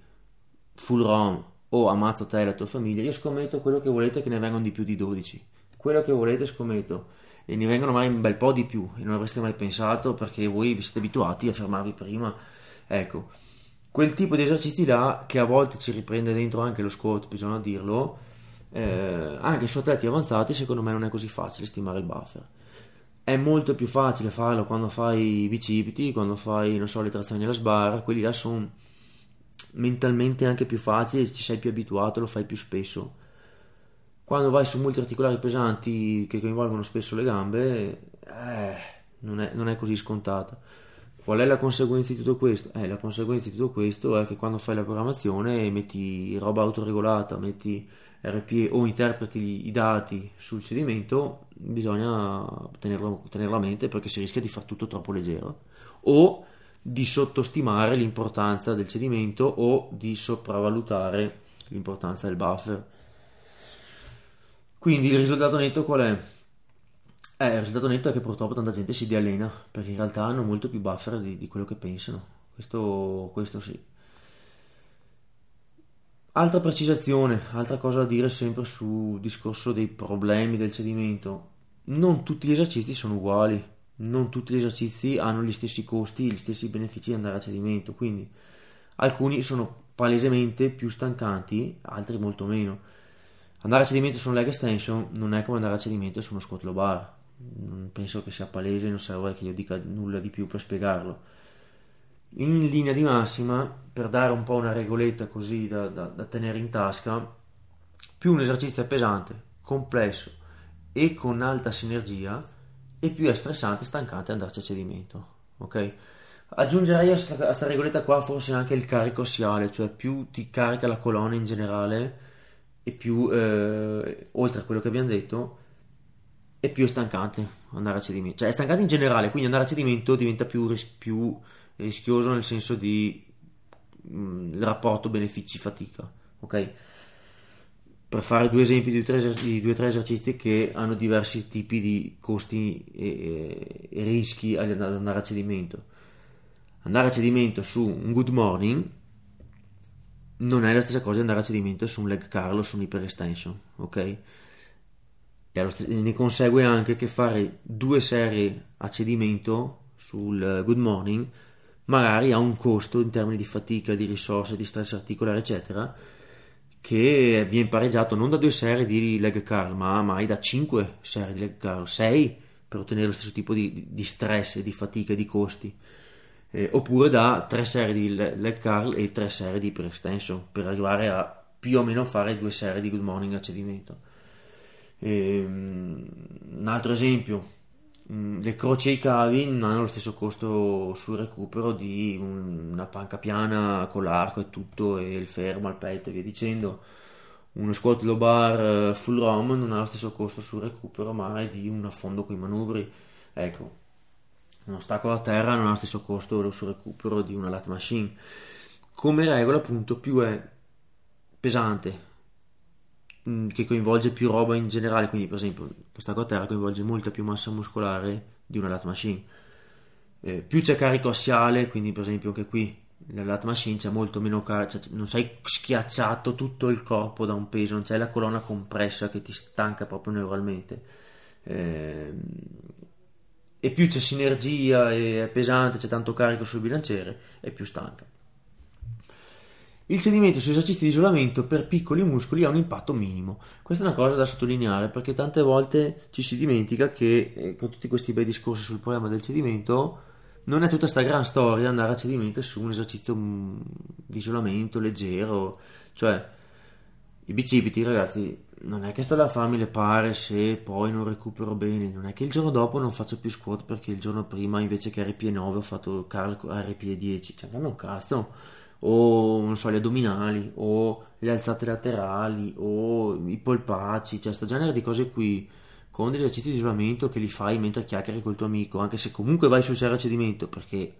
full ROM o ammazzo te e la tua famiglia, io scommetto quello che volete che ne vengano di più di 12. Quello che volete scommetto e ne vengono mai un bel po' di più e non avreste mai pensato perché voi vi siete abituati a fermarvi prima. Ecco, quel tipo di esercizi là che a volte ci riprende dentro anche lo squat, bisogna dirlo, eh, anche su atleti avanzati secondo me non è così facile stimare il buffer è molto più facile farlo quando fai i bicipiti, quando fai, non so, le trazioni alla sbarra, quelli là sono mentalmente anche più facili, ci sei più abituato, lo fai più spesso. Quando vai su molti articolari pesanti che coinvolgono spesso le gambe, eh, non, è, non è così scontata. Qual è la conseguenza di tutto questo? Eh, la conseguenza di tutto questo è che quando fai la programmazione metti roba autoregolata, metti RPE o interpreti i dati sul cedimento, bisogna tenerlo, tenerlo a mente perché si rischia di far tutto troppo leggero o di sottostimare l'importanza del cedimento o di sopravvalutare l'importanza del buffer. Quindi il risultato netto qual è? Eh, il risultato netto è che purtroppo tanta gente si diallena perché in realtà hanno molto più buffer di, di quello che pensano. Questo, questo sì. Altra precisazione, altra cosa da dire sempre sul discorso dei problemi del cedimento. Non tutti gli esercizi sono uguali, non tutti gli esercizi hanno gli stessi costi, gli stessi benefici di andare a cedimento, quindi alcuni sono palesemente più stancanti, altri molto meno. Andare a cedimento su un leg extension non è come andare a cedimento su uno squat low bar. Non penso che sia palese, non serve che io dica nulla di più per spiegarlo in linea di massima, per dare un po' una regoletta così da, da, da tenere in tasca, più un esercizio è pesante, complesso e con alta sinergia, e più è stressante e stancante andarci a cedimento. Ok? Aggiungerei a questa regoletta qua forse anche il carico assiale, cioè più ti carica la colonna in generale e più, eh, oltre a quello che abbiamo detto, è più stancante andare a cedimento. Cioè è stancante in generale, quindi andare a cedimento diventa più, più rischioso nel senso di mh, mm, rapporto benefici-fatica, ok? Per fare due esempi di due o tre esercizi che hanno diversi tipi di costi e, e rischi ad andare a cedimento. Andare a cedimento su un good morning non è la stessa cosa di andare a cedimento su un leg curl o su un hyper extension, ok? E ne consegue anche che fare due serie a cedimento sul good morning magari ha un costo in termini di fatica, di risorse, di stress articolare, eccetera, che viene pareggiato non da due serie di leg curl, ma mai da cinque serie di leg curl, sei per ottenere lo stesso tipo di, di stress, di fatica, di costi. Eh, oppure da tre serie di leg curl e tre serie di hyper extension per arrivare a più o meno fare due serie di good morning a cedimento. Eh, un altro esempio, Mm, le croci e i cavi non hanno lo stesso costo sul recupero di una panca piana con l'arco e tutto e il fermo al petto e via dicendo uno squat low bar eh, full rom non ha lo stesso costo sul recupero ma è di un affondo con i manubri ecco uno stacco da terra non ha lo stesso costo sul recupero di una lat machine come regola appunto più è pesante Mm, che coinvolge più roba in generale, quindi per esempio questa a terra coinvolge molta più massa muscolare di una lat machine. Eh, più c'è carico assiale, quindi per esempio anche qui nella lat machine c'è molto meno carico, cioè non sei schiacciato tutto il corpo da un peso, non c'è la colonna compressa che ti stanca proprio neuralmente. Eh, e più c'è sinergia, è pesante, c'è tanto carico sul bilanciere, è più stanca. Il cedimento su esercizi di isolamento per piccoli muscoli ha un impatto minimo. Questa è una cosa da sottolineare perché tante volte ci si dimentica che eh, con tutti questi bei discorsi sul problema del cedimento non è tutta questa gran storia andare a cedimento su un esercizio mm, di isolamento leggero, cioè i bicipiti ragazzi non è che sto là a le pare se poi non recupero bene, non è che il giorno dopo non faccio più squat perché il giorno prima invece che RP9 ho fatto RP10, cioè non è un cazzo. O non so, gli addominali, o le alzate laterali, o i polpacci, cioè questo genere di cose qui con degli esercizi di isolamento che li fai mentre chiacchieri col tuo amico, anche se comunque vai sul serio cedimento, perché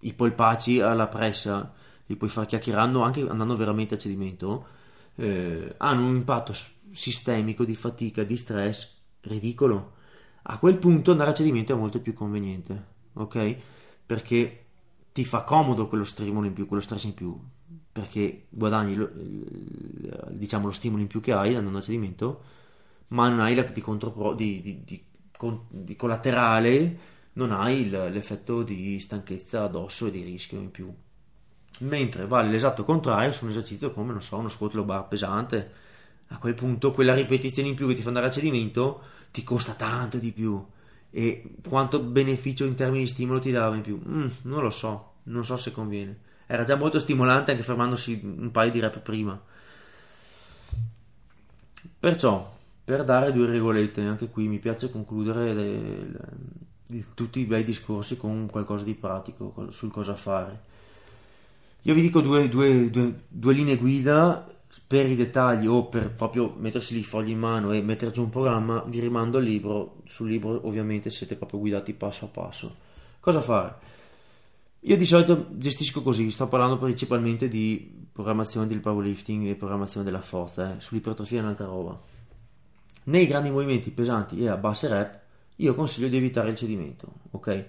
i polpacci alla pressa li puoi fare chiacchierando anche andando veramente a cedimento, eh, hanno un impatto sistemico di fatica, di stress ridicolo. A quel punto andare a cedimento è molto più conveniente, ok? Perché ti fa comodo quello stimolo in più, quello stress in più, perché guadagni lo, diciamo lo stimolo in più che hai andando a cedimento, ma non hai la, di, contro, di, di, di, di collaterale, non hai il, l'effetto di stanchezza addosso e di rischio in più. Mentre vale l'esatto contrario su un esercizio come, non so, uno squat low bar pesante. A quel punto quella ripetizione in più che ti fa andare a cedimento ti costa tanto di più e quanto beneficio in termini di stimolo ti dava in più? Mm, non lo so, non so se conviene. Era già molto stimolante anche fermandosi un paio di rep prima. Perciò, per dare due regolette, anche qui mi piace concludere le, le, tutti i bei discorsi con qualcosa di pratico sul cosa fare. Io vi dico due, due, due, due linee guida per i dettagli o per proprio mettersi i fogli in mano e mettere giù un programma, vi rimando al libro. Sul libro ovviamente siete proprio guidati passo a passo. Cosa fare? Io di solito gestisco così, sto parlando principalmente di programmazione del powerlifting e programmazione della forza, eh. sull'ipertrofia è un'altra roba. Nei grandi movimenti pesanti e a basse rep, io consiglio di evitare il cedimento, ok?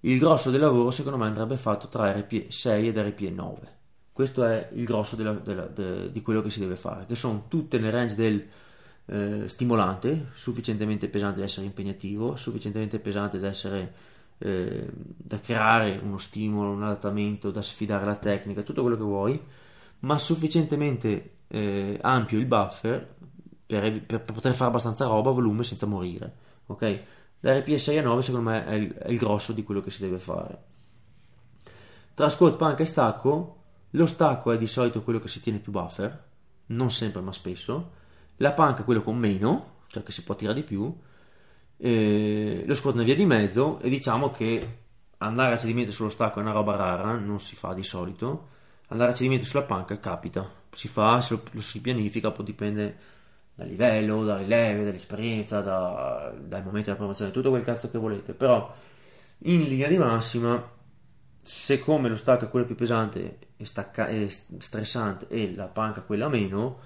Il grosso del lavoro secondo me andrebbe fatto tra RPE 6 ed RPE 9 questo è il grosso della, della, de, di quello che si deve fare, che sono tutte nel range del eh, stimolante, sufficientemente pesante da essere impegnativo, sufficientemente pesante da essere eh, da creare uno stimolo, un adattamento, da sfidare la tecnica, tutto quello che vuoi, ma sufficientemente eh, ampio il buffer per, per, poter fare abbastanza roba a volume senza morire. Ok? Da RPS6 a 9 secondo me è il, è il grosso di quello che si deve fare. Tra squat, panca e stacco lo stacco è di solito quello che si tiene più buffer, non sempre ma spesso. La panca è quello con meno, cioè che si può tirare di più. E lo squat è via di mezzo e diciamo che andare a cedimento sullo stacco è una roba rara, non si fa di solito. Andare a cedimento sulla panca capita, si fa, lo, lo si pianifica, poi dipende dal livello, dalle leve, dall'esperienza, da, dal momento della promozione, tutto quel cazzo che volete. Però in linea di massima siccome lo stacco è quello più pesante e, stacca- stressante e la panca quella meno,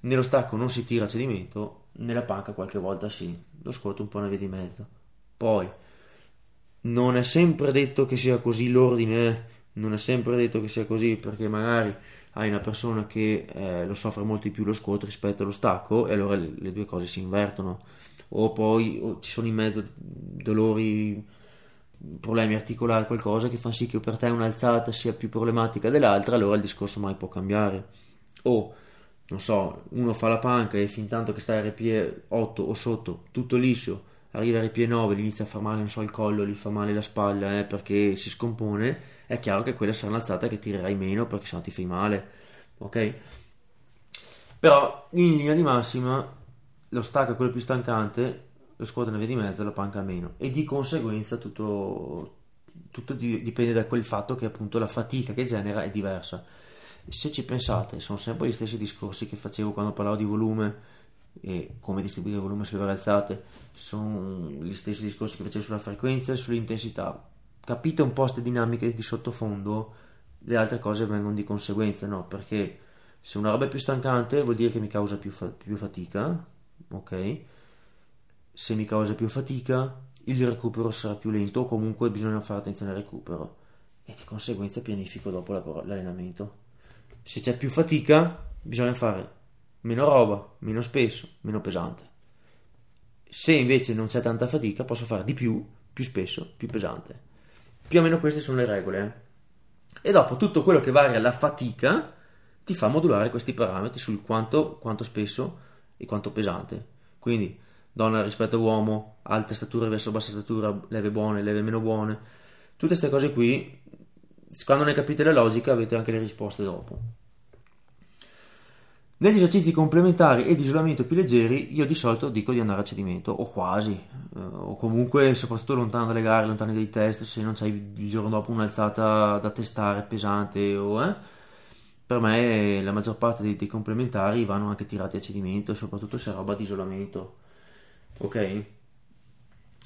nello stacco non si tira cedimento, nella panca qualche volta sì, lo squat un po' una via di mezzo. Poi, non è sempre detto che sia così l'ordine, eh. non è sempre detto che sia così perché magari hai una persona che eh, lo soffre molto di più lo squat rispetto allo stacco e allora le, le due cose si invertono o poi o ci sono in mezzo dolori problemi articolari, qualcosa che fa sì che per te un'alzata sia più problematica dell'altra, allora il discorso mai può cambiare. O, non so, uno fa la panca e fin tanto che sta a RPE 8 o sotto, tutto liscio, arriva a RPE 9, gli inizia a far male, non so, il collo, gli fa male la spalla eh, perché si scompone, è chiaro che quella sarà un'alzata che tirerai meno perché sennò ti fai male, ok? Però in linea di massima lo stacco è quello più stancante lo una via di mezzo, la panca meno e di conseguenza tutto, tutto dipende da quel fatto che appunto la fatica che genera è diversa. Se ci pensate, sono sempre gli stessi discorsi che facevo quando parlavo di volume e come distribuire il volume sulle varie alzate, sono gli stessi discorsi che facevo sulla frequenza e sull'intensità. Capite un po' queste dinamiche di sottofondo, le altre cose vengono di conseguenza, no? Perché se una roba è più stancante vuol dire che mi causa più, fa- più fatica, ok? Se mi causa più fatica, il recupero sarà più lento o comunque bisogna fare attenzione al recupero e di conseguenza pianifico dopo l'allenamento. Se c'è più fatica, bisogna fare meno roba, meno spesso, meno pesante. Se invece non c'è tanta fatica, posso fare di più, più spesso, più pesante. Più o meno queste sono le regole. Eh? E dopo tutto quello che varia la fatica ti fa modulare questi parametri sul quanto, quanto spesso e quanto pesante. Quindi donna rispetto uomo, alta statura verso bassa statura, leve buone, leve meno buone. Tutte queste cose qui, quando ne capite la logica, avete anche le risposte dopo. Negli esercizi complementari e di isolamento più leggeri, io di solito dico di andare a cedimento, o quasi, eh, o comunque soprattutto lontano dalle gare, lontani dai test, se non c'hai il giorno dopo un'alzata da testare pesante o eh, per me la maggior parte dei, dei complementari vanno anche tirati a cedimento, soprattutto se è roba di isolamento. Ok? E,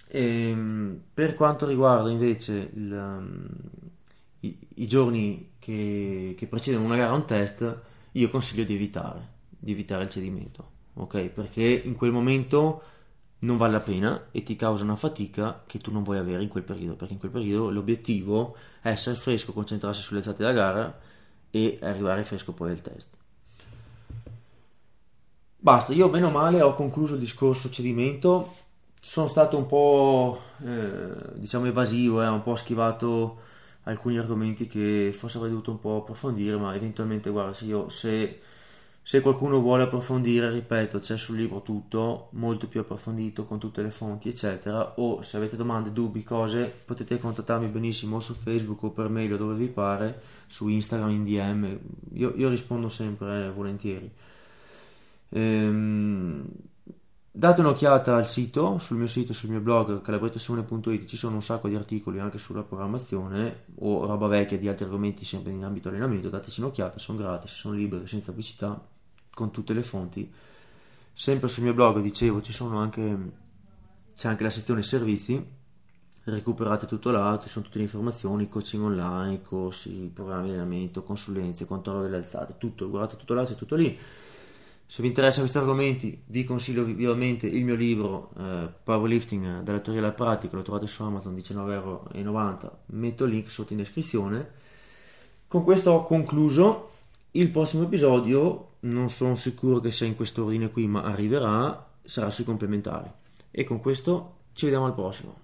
ehm, per quanto riguarda invece il, um, i, i, giorni che, che, precedono una gara o un test, io consiglio di evitare, di evitare il cedimento, ok? Perché in quel momento non vale la pena e ti causa una fatica che tu non vuoi avere in quel periodo, perché in quel periodo l'obiettivo è essere fresco, concentrarsi sulle alzate della gara e arrivare fresco poi al test. Basta, io bene o male ho concluso il discorso cedimento, sono stato un po' eh, diciamo evasivo, eh, un po' schivato alcuni argomenti che forse avrei dovuto un po' approfondire, ma eventualmente guarda, se io se se qualcuno vuole approfondire, ripeto, c'è sul libro tutto, molto più approfondito con tutte le fonti, eccetera. O se avete domande, dubbi, cose, potete contattarmi benissimo su Facebook o per mail o dove vi pare, su Instagram, in DM. Io, io rispondo sempre eh, volentieri. Ehm, date un'occhiata al sito, sul mio sito, sul mio blog calabrettosimone.it ci sono un sacco di articoli anche sulla programmazione o roba vecchia di altri argomenti sempre in ambito allenamento, dateci un'occhiata, sono gratis, sono liberi, senza pubblicità con tutte le fonti. Sempre sul mio blog, dicevo, ci sono anche, c'è anche la sezione servizi, recuperate tutto là, ci sono tutte le informazioni, coaching online, corsi, programmi di allenamento, consulenze, controllo delle alzate, tutto, guardate tutto là, c'è tutto lì. Se vi interessano questi argomenti, vi consiglio vivamente il mio libro eh, Powerlifting dalla teoria alla pratica, lo trovate su Amazon 19,90€, metto il link sotto in descrizione. Con questo ho concluso. Il prossimo episodio non sono sicuro che sia in quest'ordine qui, ma arriverà, sarà sui complementari. E con questo ci vediamo al prossimo.